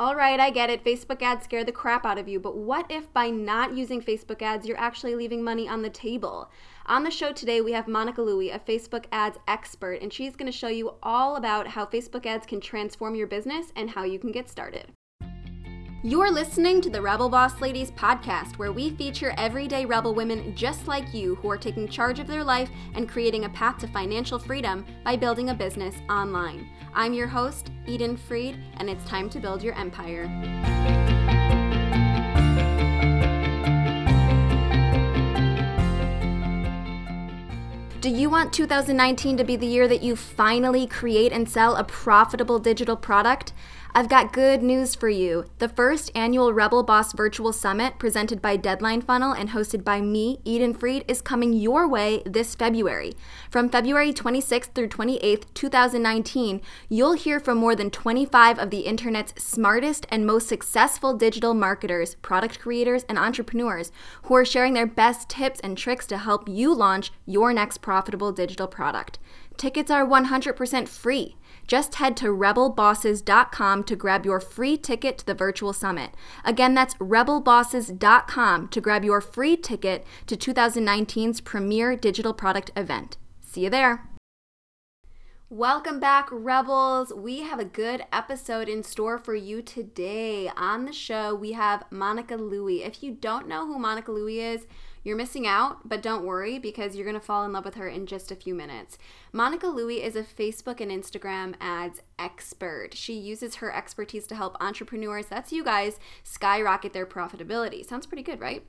All right, I get it. Facebook ads scare the crap out of you, but what if by not using Facebook ads, you're actually leaving money on the table? On the show today, we have Monica Louie, a Facebook ads expert, and she's going to show you all about how Facebook ads can transform your business and how you can get started. You're listening to the Rebel Boss Ladies podcast, where we feature everyday rebel women just like you who are taking charge of their life and creating a path to financial freedom by building a business online. I'm your host, Eden Freed, and it's time to build your empire. Do you want 2019 to be the year that you finally create and sell a profitable digital product? I've got good news for you. The first annual Rebel Boss Virtual Summit, presented by Deadline Funnel and hosted by me, Eden Freed, is coming your way this February. From February 26th through 28th, 2019, you'll hear from more than 25 of the internet's smartest and most successful digital marketers, product creators, and entrepreneurs who are sharing their best tips and tricks to help you launch your next profitable digital product. Tickets are 100% free. Just head to rebelbosses.com to grab your free ticket to the virtual summit. Again, that's rebelbosses.com to grab your free ticket to 2019's premier digital product event. See you there. Welcome back, Rebels. We have a good episode in store for you today. On the show, we have Monica Louie. If you don't know who Monica Louie is, you're missing out, but don't worry because you're going to fall in love with her in just a few minutes. Monica Louie is a Facebook and Instagram ads expert. She uses her expertise to help entrepreneurs, that's you guys, skyrocket their profitability. Sounds pretty good, right?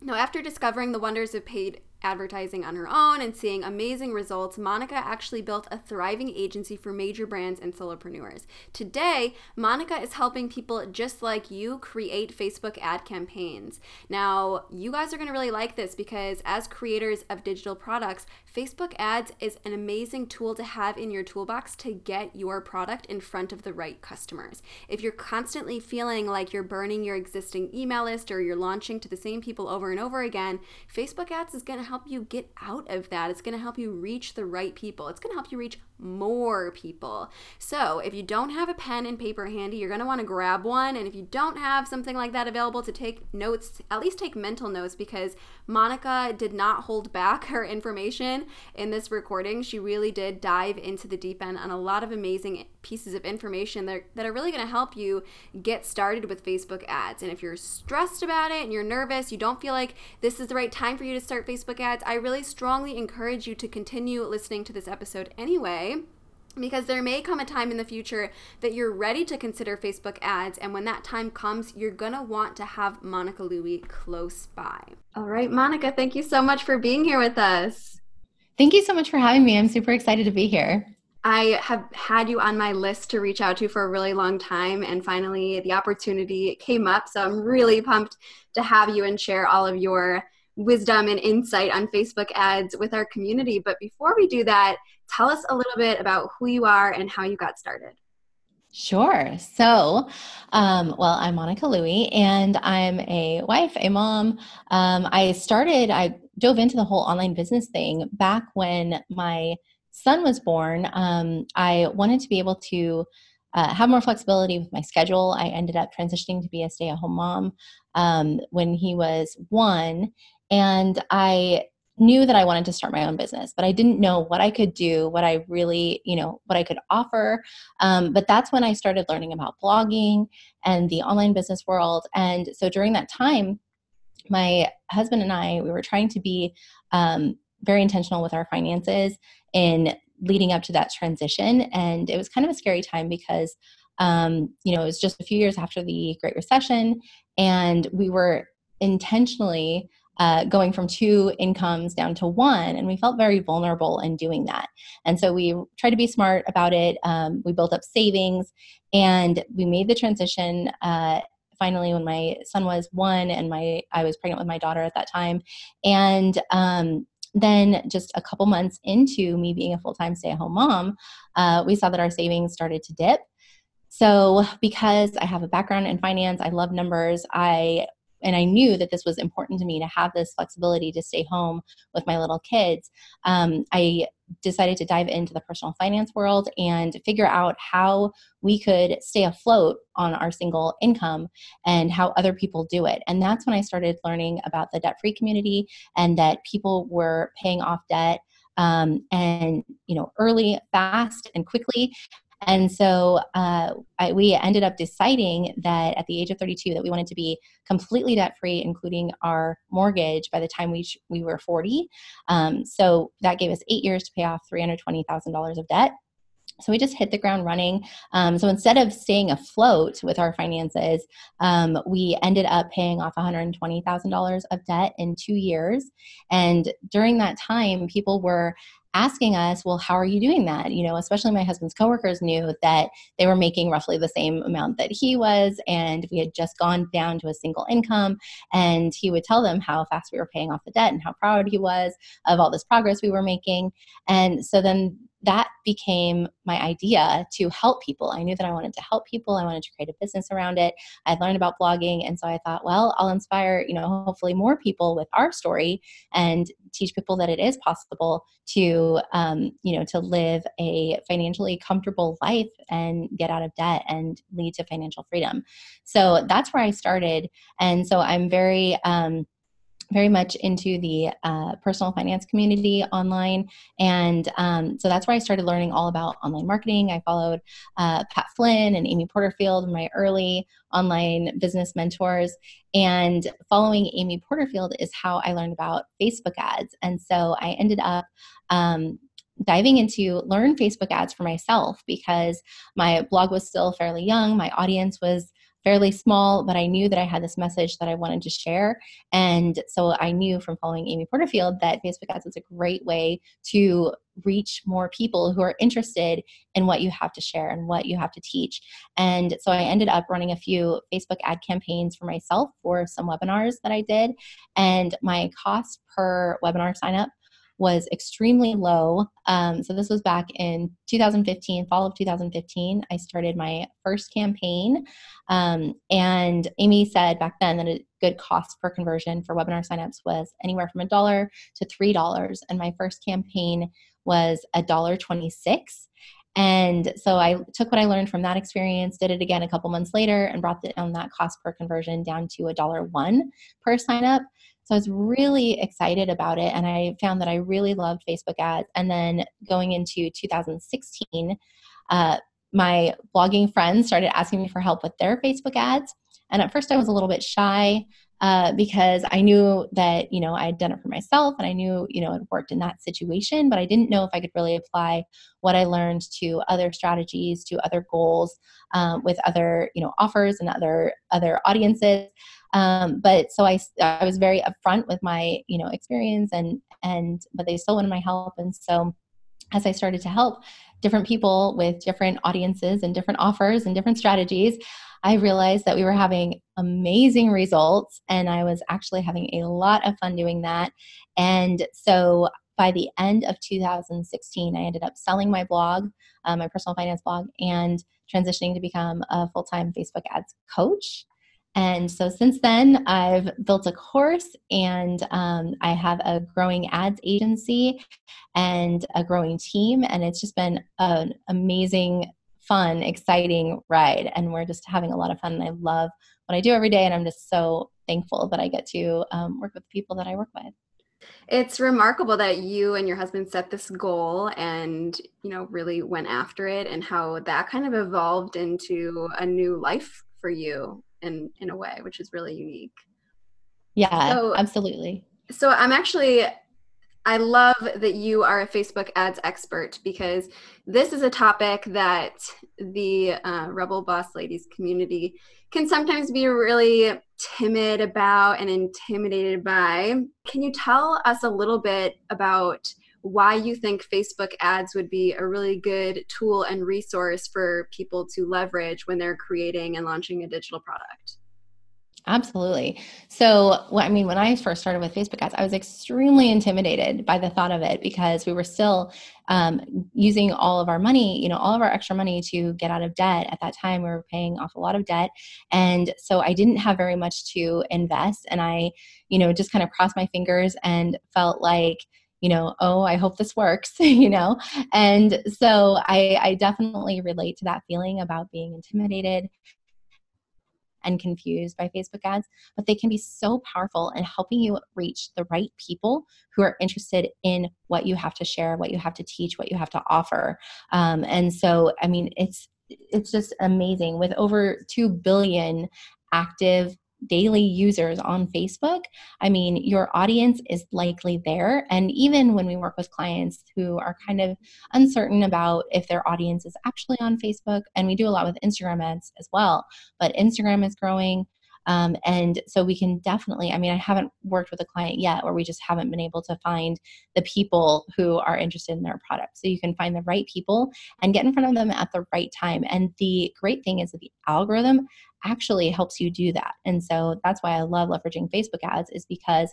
Now, after discovering the wonders of paid advertising on her own and seeing amazing results, Monica actually built a thriving agency for major brands and solopreneurs. Today, Monica is helping people just like you create Facebook ad campaigns. Now, you guys are going to really like this because as creators of digital products, Facebook ads is an amazing tool to have in your toolbox to get your product in front of the right customers. If you're constantly feeling like you're burning your existing email list or you're launching to the same people over and over again, Facebook ads is going to help you get out of that. It's going to help you reach the right people. It's going to help you reach more people. So, if you don't have a pen and paper handy, you're going to want to grab one. And if you don't have something like that available to take notes, at least take mental notes because Monica did not hold back her information in this recording. She really did dive into the deep end on a lot of amazing pieces of information that, that are really going to help you get started with Facebook ads. And if you're stressed about it and you're nervous, you don't feel like this is the right time for you to start Facebook ads, I really strongly encourage you to continue listening to this episode anyway because there may come a time in the future that you're ready to consider Facebook ads. And when that time comes, you're going to want to have Monica Louie close by. All right, Monica, thank you so much for being here with us. Thank you so much for having me. I'm super excited to be here. I have had you on my list to reach out to for a really long time, and finally the opportunity came up. So I'm really pumped to have you and share all of your wisdom and insight on Facebook ads with our community. But before we do that, tell us a little bit about who you are and how you got started. Sure. So, um, well, I'm Monica Louie, and I'm a wife, a mom. Um, I started, I dove into the whole online business thing back when my son was born. Um, I wanted to be able to uh, have more flexibility with my schedule. I ended up transitioning to be a stay at home mom um, when he was one. And I knew that I wanted to start my own business, but I didn't know what I could do, what I really, you know, what I could offer. Um, but that's when I started learning about blogging and the online business world. And so during that time, my husband and I, we were trying to be um, very intentional with our finances in leading up to that transition. And it was kind of a scary time because, um, you know, it was just a few years after the Great Recession, and we were intentionally uh, going from two incomes down to one, and we felt very vulnerable in doing that. And so we tried to be smart about it. Um, we built up savings, and we made the transition. Uh, finally, when my son was one, and my I was pregnant with my daughter at that time, and um, then just a couple months into me being a full-time stay-at-home mom, uh, we saw that our savings started to dip. So, because I have a background in finance, I love numbers, I and I knew that this was important to me to have this flexibility to stay home with my little kids. Um, I decided to dive into the personal finance world and figure out how we could stay afloat on our single income and how other people do it. And that's when I started learning about the debt free community and that people were paying off debt um, and you know early fast and quickly and so uh, I, we ended up deciding that at the age of 32 that we wanted to be completely debt free, including our mortgage by the time we, sh- we were 40. Um, so that gave us eight years to pay off $320,000 of debt. So we just hit the ground running. Um, so instead of staying afloat with our finances, um, we ended up paying off $120,000 of debt in two years. And during that time, people were asking us, well, how are you doing that? You know, especially my husband's coworkers knew that they were making roughly the same amount that he was, and we had just gone down to a single income. And he would tell them how fast we were paying off the debt and how proud he was of all this progress we were making. And so then that became my idea to help people. I knew that I wanted to help people. I wanted to create a business around it. I'd learned about blogging. And so I thought, well, I'll inspire, you know, hopefully more people with our story and teach people that it is possible to, um, you know, to live a financially comfortable life and get out of debt and lead to financial freedom. So that's where I started. And so I'm very, um, very much into the uh, personal finance community online. And um, so that's where I started learning all about online marketing. I followed uh, Pat Flynn and Amy Porterfield, my early online business mentors. And following Amy Porterfield is how I learned about Facebook ads. And so I ended up um, diving into learn Facebook ads for myself because my blog was still fairly young. My audience was fairly small, but I knew that I had this message that I wanted to share. And so I knew from following Amy Porterfield that Facebook ads is a great way to reach more people who are interested in what you have to share and what you have to teach. And so I ended up running a few Facebook ad campaigns for myself for some webinars that I did. And my cost per webinar sign up was extremely low. Um, so this was back in 2015, fall of 2015. I started my first campaign, um, and Amy said back then that a good cost per conversion for webinar signups was anywhere from a dollar to three dollars, and my first campaign was a dollar twenty-six. And so I took what I learned from that experience, did it again a couple months later, and brought down that cost per conversion down to a dollar one per sign up. So I was really excited about it. And I found that I really loved Facebook ads. And then going into 2016, uh, my blogging friends started asking me for help with their Facebook ads. And at first I was a little bit shy uh, because I knew that, you know, I had done it for myself and I knew, you know, it worked in that situation, but I didn't know if I could really apply what I learned to other strategies, to other goals um, with other, you know, offers and other, other audiences. Um, but so I, I was very upfront with my, you know, experience and, and, but they still wanted my help. And so as I started to help different people with different audiences and different offers and different strategies, I realized that we were having amazing results and I was actually having a lot of fun doing that. And so by the end of 2016, I ended up selling my blog, um, my personal finance blog, and transitioning to become a full time Facebook ads coach. And so since then, I've built a course and um, I have a growing ads agency and a growing team. And it's just been an amazing, fun, exciting ride. And we're just having a lot of fun. And I love what I do every day. And I'm just so thankful that I get to um, work with the people that I work with. It's remarkable that you and your husband set this goal and, you know, really went after it and how that kind of evolved into a new life for you in in a way, which is really unique. Yeah, so, absolutely. So I'm actually I love that you are a Facebook ads expert because this is a topic that the uh, Rebel Boss Ladies community can sometimes be really timid about and intimidated by. Can you tell us a little bit about why you think Facebook ads would be a really good tool and resource for people to leverage when they're creating and launching a digital product. Absolutely. So, I mean, when I first started with Facebook ads, I was extremely intimidated by the thought of it because we were still um, using all of our money, you know, all of our extra money to get out of debt. At that time, we were paying off a lot of debt. And so I didn't have very much to invest. And I, you know, just kind of crossed my fingers and felt like, you know, oh, I hope this works, you know? And so I, I definitely relate to that feeling about being intimidated and confused by Facebook ads, but they can be so powerful in helping you reach the right people who are interested in what you have to share, what you have to teach, what you have to offer. Um, and so, I mean, it's it's just amazing with over 2 billion active daily users on Facebook, I mean, your audience is likely there. And even when we work with clients who are kind of uncertain about if their audience is actually on Facebook, and we do a lot with Instagram ads as well, but Instagram is growing. Um, and so we can definitely, I mean, I haven't worked with a client yet where we just haven't been able to find the people who are interested in their product. So you can find the right people and get in front of them at the right time. And the great thing is that the algorithm actually helps you do that. And so that's why I love leveraging Facebook ads is because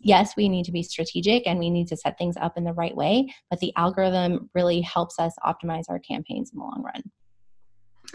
yes, we need to be strategic and we need to set things up in the right way, but the algorithm really helps us optimize our campaigns in the long run.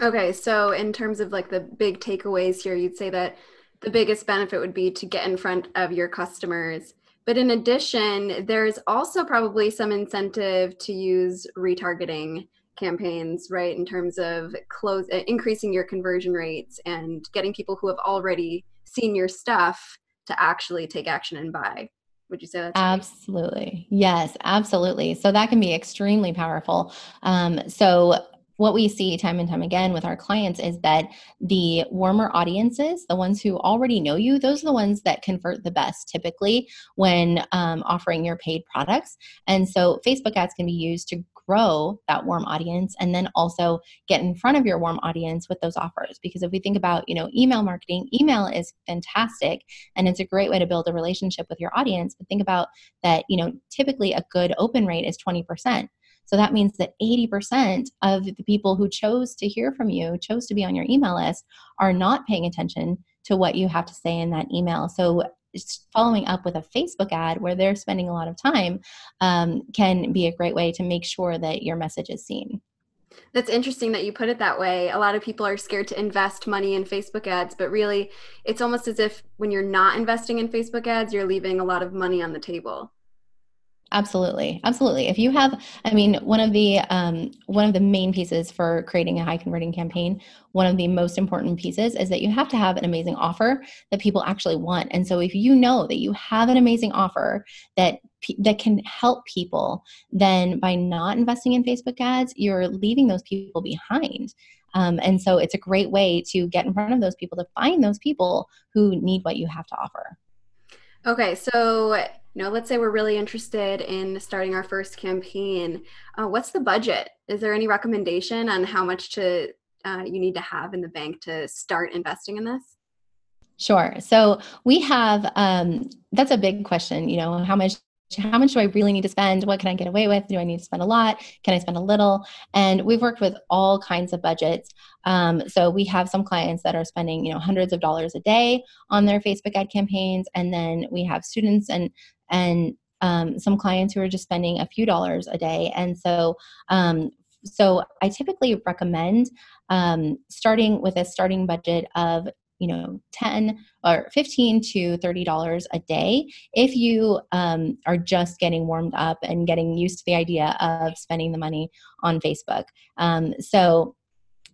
Okay, so in terms of like the big takeaways here, you'd say that the biggest benefit would be to get in front of your customers. But in addition, there's also probably some incentive to use retargeting campaigns, right? In terms of close uh, increasing your conversion rates and getting people who have already seen your stuff to actually take action and buy. Would you say that? Absolutely. Yes, absolutely. So that can be extremely powerful. Um, so what we see time and time again with our clients is that the warmer audiences, the ones who already know you, those are the ones that convert the best typically when um, offering your paid products. And so Facebook ads can be used to grow that warm audience and then also get in front of your warm audience with those offers because if we think about you know email marketing email is fantastic and it's a great way to build a relationship with your audience but think about that you know typically a good open rate is 20% so that means that 80% of the people who chose to hear from you, chose to be on your email list, are not paying attention to what you have to say in that email. So following up with a Facebook ad where they're spending a lot of time um, can be a great way to make sure that your message is seen. That's interesting that you put it that way. A lot of people are scared to invest money in Facebook ads, but really, it's almost as if when you're not investing in Facebook ads, you're leaving a lot of money on the table. Absolutely, absolutely. If you have, I mean, one of the um, one of the main pieces for creating a high converting campaign, one of the most important pieces is that you have to have an amazing offer that people actually want. And so, if you know that you have an amazing offer that that can help people, then by not investing in Facebook ads, you're leaving those people behind. Um, and so, it's a great way to get in front of those people to find those people who need what you have to offer. Okay, so you know, let's say we're really interested in starting our first campaign. Uh, what's the budget? Is there any recommendation on how much to uh, you need to have in the bank to start investing in this? Sure. So we have um, that's a big question. You know, how much how much do I really need to spend? What can I get away with? Do I need to spend a lot? Can I spend a little? And we've worked with all kinds of budgets. Um, so we have some clients that are spending, you know, hundreds of dollars a day on their Facebook ad campaigns, and then we have students and and um, some clients who are just spending a few dollars a day. And so, um, so I typically recommend um, starting with a starting budget of you know 10 or 15 to 30 dollars a day if you um, are just getting warmed up and getting used to the idea of spending the money on facebook um, so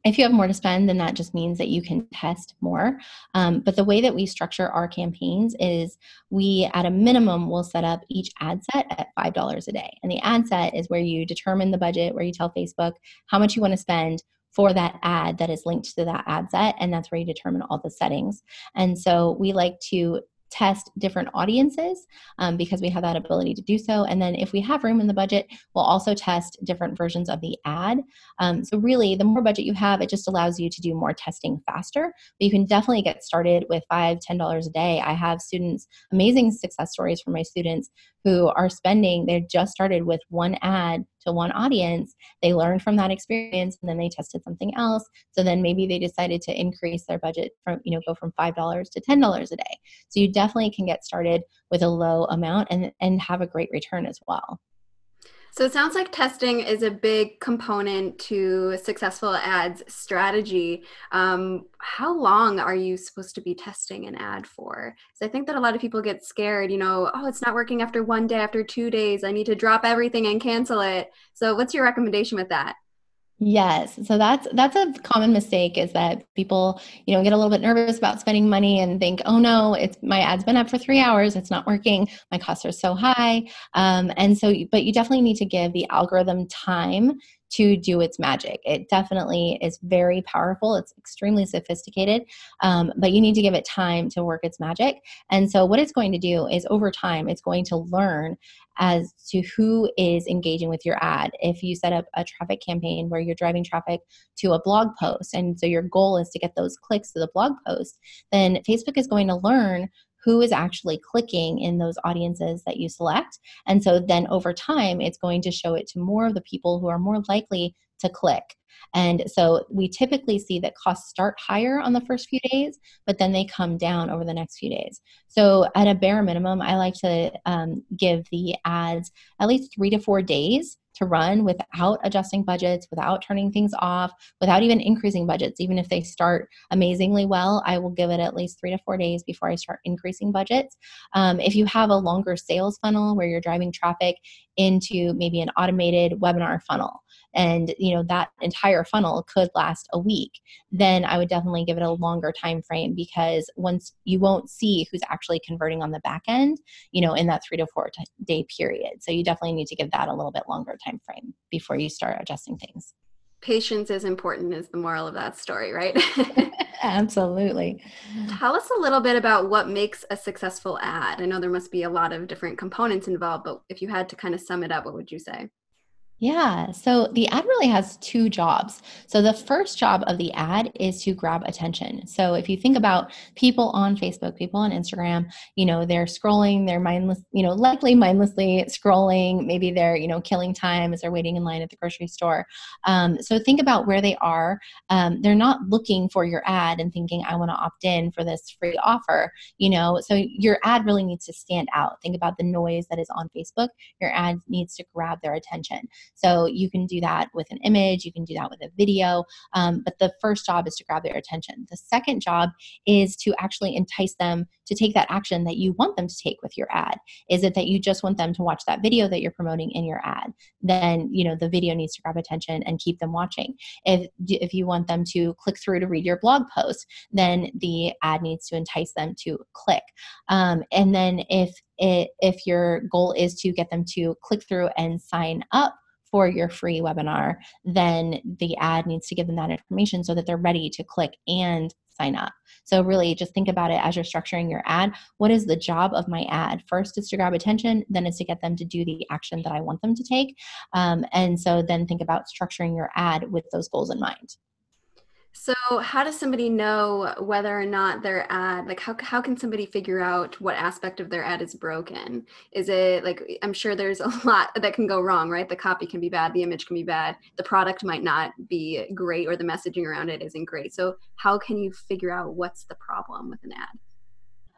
if you have more to spend, then that just means that you can test more. Um, but the way that we structure our campaigns is we, at a minimum, will set up each ad set at $5 a day. And the ad set is where you determine the budget, where you tell Facebook how much you want to spend for that ad that is linked to that ad set. And that's where you determine all the settings. And so we like to test different audiences um, because we have that ability to do so. And then if we have room in the budget, we'll also test different versions of the ad. Um, so really, the more budget you have, it just allows you to do more testing faster. But you can definitely get started with five, ten dollars a day. I have students, amazing success stories from my students who are spending, they just started with one ad to one audience. They learned from that experience and then they tested something else. So then maybe they decided to increase their budget from, you know, go from $5 to $10 a day. So you definitely can get started with a low amount and, and have a great return as well. So it sounds like testing is a big component to successful ads strategy. Um, how long are you supposed to be testing an ad for? Because I think that a lot of people get scared, you know, oh, it's not working after one day, after two days. I need to drop everything and cancel it. So what's your recommendation with that? Yes. So that's that's a common mistake is that people, you know, get a little bit nervous about spending money and think, oh no, it's my ad's been up for three hours, it's not working, my costs are so high. Um, and so, but you definitely need to give the algorithm time to do its magic. It definitely is very powerful. It's extremely sophisticated, um, but you need to give it time to work its magic. And so, what it's going to do is over time, it's going to learn as to who is engaging with your ad. If you set up a traffic campaign where you're driving traffic to a blog post, and so your goal is to get those clicks to the blog post, then Facebook is going to learn who is actually clicking in those audiences that you select. And so then over time, it's going to show it to more of the people who are more likely to click. And so we typically see that costs start higher on the first few days, but then they come down over the next few days. So at a bare minimum, I like to um, give the ads at least three to four days to run without adjusting budgets, without turning things off, without even increasing budgets. Even if they start amazingly well, I will give it at least three to four days before I start increasing budgets. Um, if you have a longer sales funnel where you're driving traffic into maybe an automated webinar funnel, and you know that entire funnel could last a week then i would definitely give it a longer time frame because once you won't see who's actually converting on the back end you know in that three to four t- day period. So you definitely need to give that a little bit longer time frame before you start adjusting things. Patience is important is the moral of that story right? Absolutely. Tell us a little bit about what makes a successful ad. I know there must be a lot of different components involved but if you had to kind of sum it up what would you say yeah. So the ad really has two jobs. So the first job of the ad is to grab attention. So if you think about people on Facebook, people on Instagram, you know, they're scrolling, they're mindless, you know, likely mindlessly scrolling. Maybe they're, you know, killing time as they're waiting in line at the grocery store. Um, so think about where they are. Um, they're not looking for your ad and thinking, I want to opt in for this free offer, you know. So your ad really needs to stand out. Think about the noise that is on Facebook. Your ad needs to grab their attention. So you can do that with an image, you can do that with a video. Um, but the first job is to grab their attention. The second job is to actually entice them to take that action that you want them to take with your ad. Is it that you just want them to watch that video that you're promoting in your ad? Then you know the video needs to grab attention and keep them watching. If if you want them to click through to read your blog post, then the ad needs to entice them to click. Um, and then if it, if your goal is to get them to click through and sign up for your free webinar, then the ad needs to give them that information so that they're ready to click and sign up. So, really, just think about it as you're structuring your ad. What is the job of my ad? First is to grab attention, then is to get them to do the action that I want them to take. Um, and so, then think about structuring your ad with those goals in mind. So, how does somebody know whether or not their ad, like, how, how can somebody figure out what aspect of their ad is broken? Is it like, I'm sure there's a lot that can go wrong, right? The copy can be bad, the image can be bad, the product might not be great, or the messaging around it isn't great. So, how can you figure out what's the problem with an ad?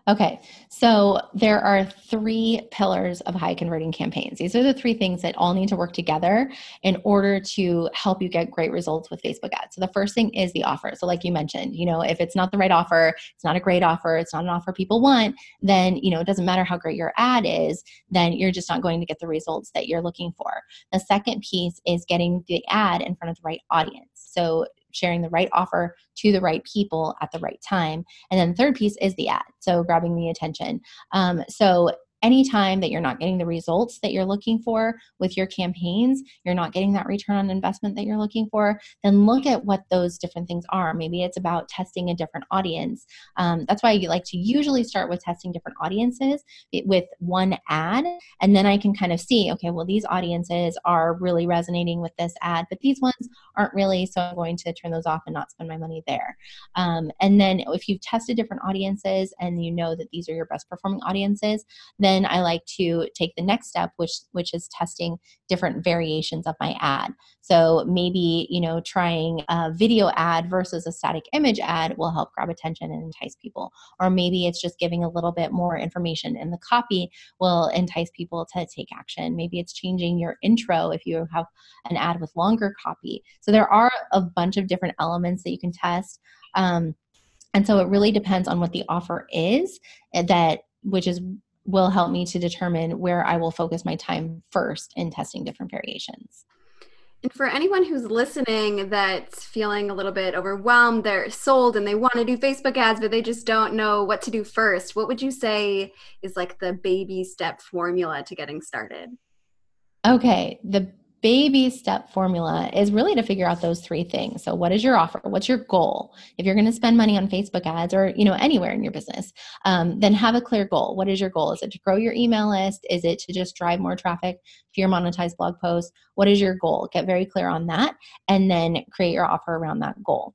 Okay, so there are three pillars of high converting campaigns. These are the three things that all need to work together in order to help you get great results with Facebook ads. So the first thing is the offer. So, like you mentioned, you know, if it's not the right offer, it's not a great offer, it's not an offer people want, then, you know, it doesn't matter how great your ad is, then you're just not going to get the results that you're looking for. The second piece is getting the ad in front of the right audience. So, sharing the right offer to the right people at the right time. And then the third piece is the ad. So grabbing the attention. Um, so anytime that you're not getting the results that you're looking for with your campaigns, you're not getting that return on investment that you're looking for, then look at what those different things are. Maybe it's about testing a different audience. Um, that's why you like to usually start with testing different audiences with one ad. And then I can kind of see, okay, well, these audiences are really resonating with this ad, but these ones aren't really. So I'm going to turn those off and not spend my money there. Um, and then if you've tested different audiences and you know that these are your best performing audiences, then then I like to take the next step, which which is testing different variations of my ad. So maybe you know trying a video ad versus a static image ad will help grab attention and entice people, or maybe it's just giving a little bit more information in the copy will entice people to take action. Maybe it's changing your intro if you have an ad with longer copy. So there are a bunch of different elements that you can test. Um, and so it really depends on what the offer is eh, that which is will help me to determine where I will focus my time first in testing different variations. And for anyone who's listening that's feeling a little bit overwhelmed, they're sold and they want to do Facebook ads, but they just don't know what to do first, what would you say is like the baby step formula to getting started? Okay, the baby step formula is really to figure out those three things. So what is your offer? What's your goal? If you're going to spend money on Facebook ads or you know anywhere in your business, um, then have a clear goal. What is your goal? Is it to grow your email list? Is it to just drive more traffic to your monetized blog post? What is your goal? Get very clear on that, and then create your offer around that goal.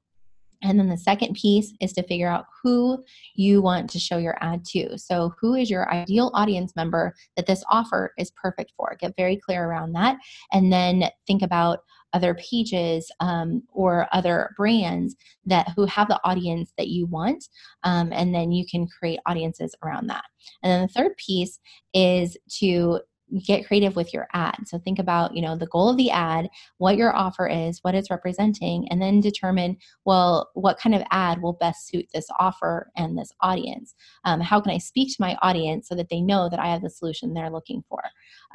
And then the second piece is to figure out who you want to show your ad to. So, who is your ideal audience member that this offer is perfect for? Get very clear around that. And then think about other pages um, or other brands that who have the audience that you want um, and then you can create audiences around that and then the third piece is to get creative with your ad. So think about you know the goal of the ad what your offer is what it's representing and then determine well what kind of ad will best suit this offer and this audience? Um, how can i speak to my audience so that they know that i have the solution they're looking for?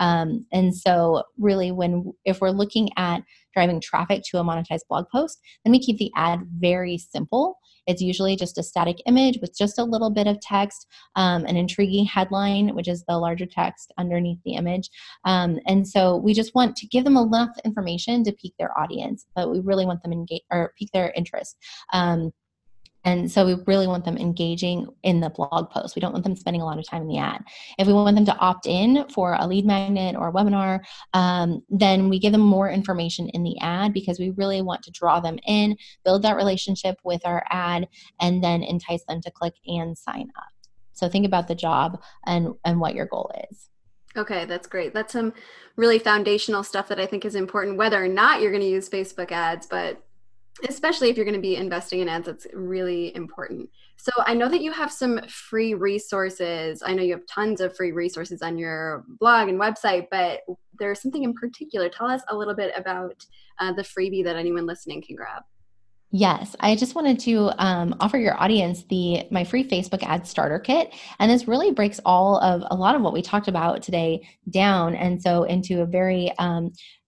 Um, and so really when if we're looking at driving traffic to a monetized blog post then we keep the ad very simple it's usually just a static image with just a little bit of text, um, an intriguing headline, which is the larger text underneath the image. Um, and so we just want to give them enough information to pique their audience, but we really want them engage or pique their interest. Um, and so we really want them engaging in the blog post. We don't want them spending a lot of time in the ad. If we want them to opt in for a lead magnet or a webinar, um, then we give them more information in the ad because we really want to draw them in, build that relationship with our ad, and then entice them to click and sign up. So think about the job and, and what your goal is. Okay, that's great. That's some really foundational stuff that I think is important, whether or not you're going to use Facebook ads, but especially if you're going to be investing in ads that's really important. So i know that you have some free resources. I know you have tons of free resources on your blog and website but there's something in particular. Tell us a little bit about uh, the freebie that anyone listening can grab. Yes, I just wanted to um, offer your audience the my free Facebook ad starter kit, and this really breaks all of a lot of what we talked about today down, and so into a very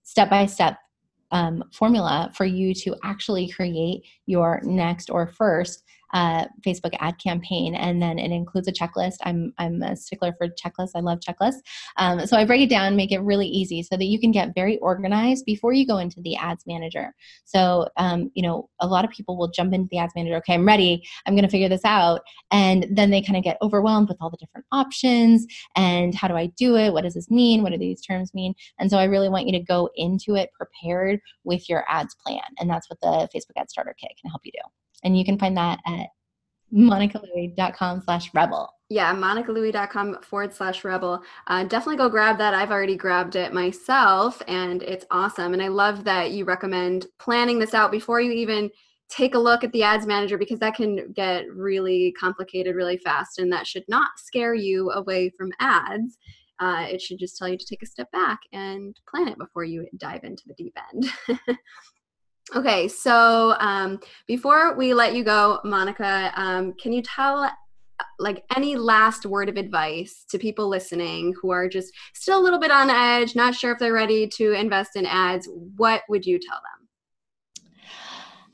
step by step um, formula for you to actually create your next or first uh, Facebook ad campaign, and then it includes a checklist. I'm I'm a stickler for checklists. I love checklists. Um, so I break it down, make it really easy, so that you can get very organized before you go into the ads manager. So um, you know, a lot of people will jump into the ads manager. Okay, I'm ready. I'm going to figure this out, and then they kind of get overwhelmed with all the different options and how do I do it? What does this mean? What do these terms mean? And so I really want you to go into it prepared with your ads plan, and that's what the Facebook Ad Starter Kit can help you do. And you can find that at monicalouie.com slash rebel. Yeah, monicalouie.com forward slash rebel. Uh, definitely go grab that. I've already grabbed it myself and it's awesome. And I love that you recommend planning this out before you even take a look at the ads manager because that can get really complicated really fast and that should not scare you away from ads. Uh, it should just tell you to take a step back and plan it before you dive into the deep end. Okay, so um, before we let you go, Monica, um, can you tell like any last word of advice to people listening who are just still a little bit on edge, not sure if they're ready to invest in ads? What would you tell them?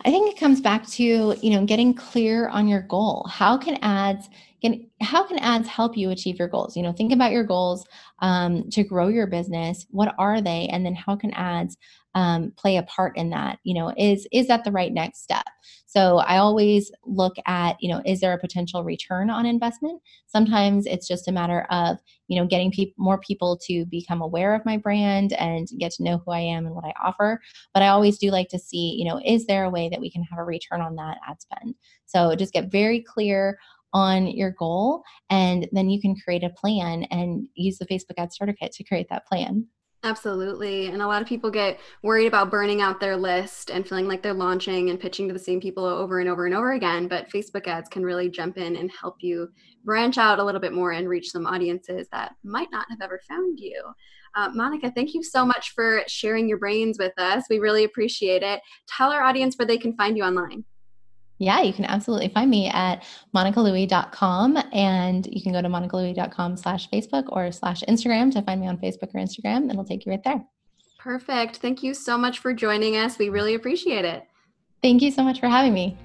I think it comes back to you know getting clear on your goal. How can ads can how can ads help you achieve your goals? You know, think about your goals um, to grow your business. What are they, and then how can ads um, play a part in that you know is is that the right next step? So i always look at you know is there a potential return on investment? Sometimes it's just a matter of you know getting pe- more people to become aware of my brand and get to know who i am and what i offer. But i always do like to see you know is there a way that we can have a return on that ad spend? So just get very clear on your goal and then you can create a plan and use the Facebook ad starter kit to create that plan. Absolutely. And a lot of people get worried about burning out their list and feeling like they're launching and pitching to the same people over and over and over again. But Facebook ads can really jump in and help you branch out a little bit more and reach some audiences that might not have ever found you. Uh, Monica, thank you so much for sharing your brains with us. We really appreciate it. Tell our audience where they can find you online. Yeah, you can absolutely find me at monicalouie.com and you can go to monicalouie.com slash Facebook or slash Instagram to find me on Facebook or Instagram. It'll take you right there. Perfect. Thank you so much for joining us. We really appreciate it. Thank you so much for having me.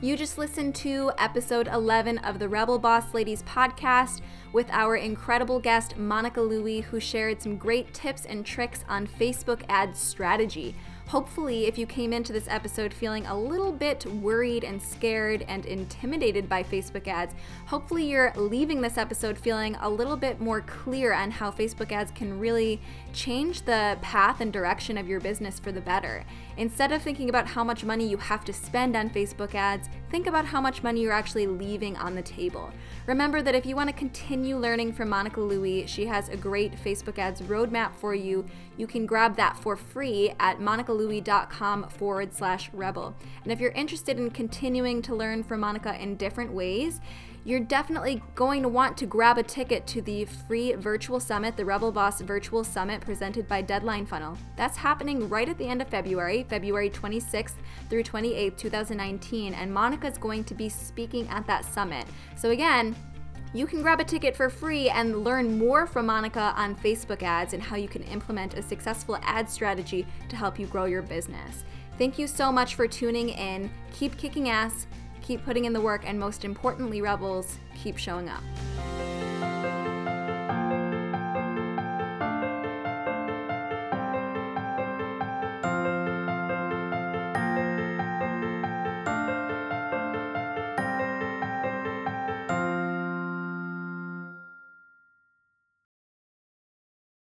You just listened to episode 11 of the Rebel Boss Ladies podcast with our incredible guest, Monica Louie, who shared some great tips and tricks on Facebook ad strategy. Hopefully, if you came into this episode feeling a little bit worried and scared and intimidated by Facebook ads, hopefully you're leaving this episode feeling a little bit more clear on how Facebook ads can really change the path and direction of your business for the better. Instead of thinking about how much money you have to spend on Facebook ads, think about how much money you're actually leaving on the table. Remember that if you want to continue learning from Monica Louie, she has a great Facebook ads roadmap for you. You can grab that for free at monicalouie.com forward slash rebel. And if you're interested in continuing to learn from Monica in different ways, you're definitely going to want to grab a ticket to the free virtual summit, the Rebel Boss Virtual Summit presented by Deadline Funnel. That's happening right at the end of February, February 26th through 28th, 2019, and Monica is going to be speaking at that summit. So, again, you can grab a ticket for free and learn more from Monica on Facebook ads and how you can implement a successful ad strategy to help you grow your business. Thank you so much for tuning in. Keep kicking ass keep putting in the work, and most importantly, Rebels, keep showing up.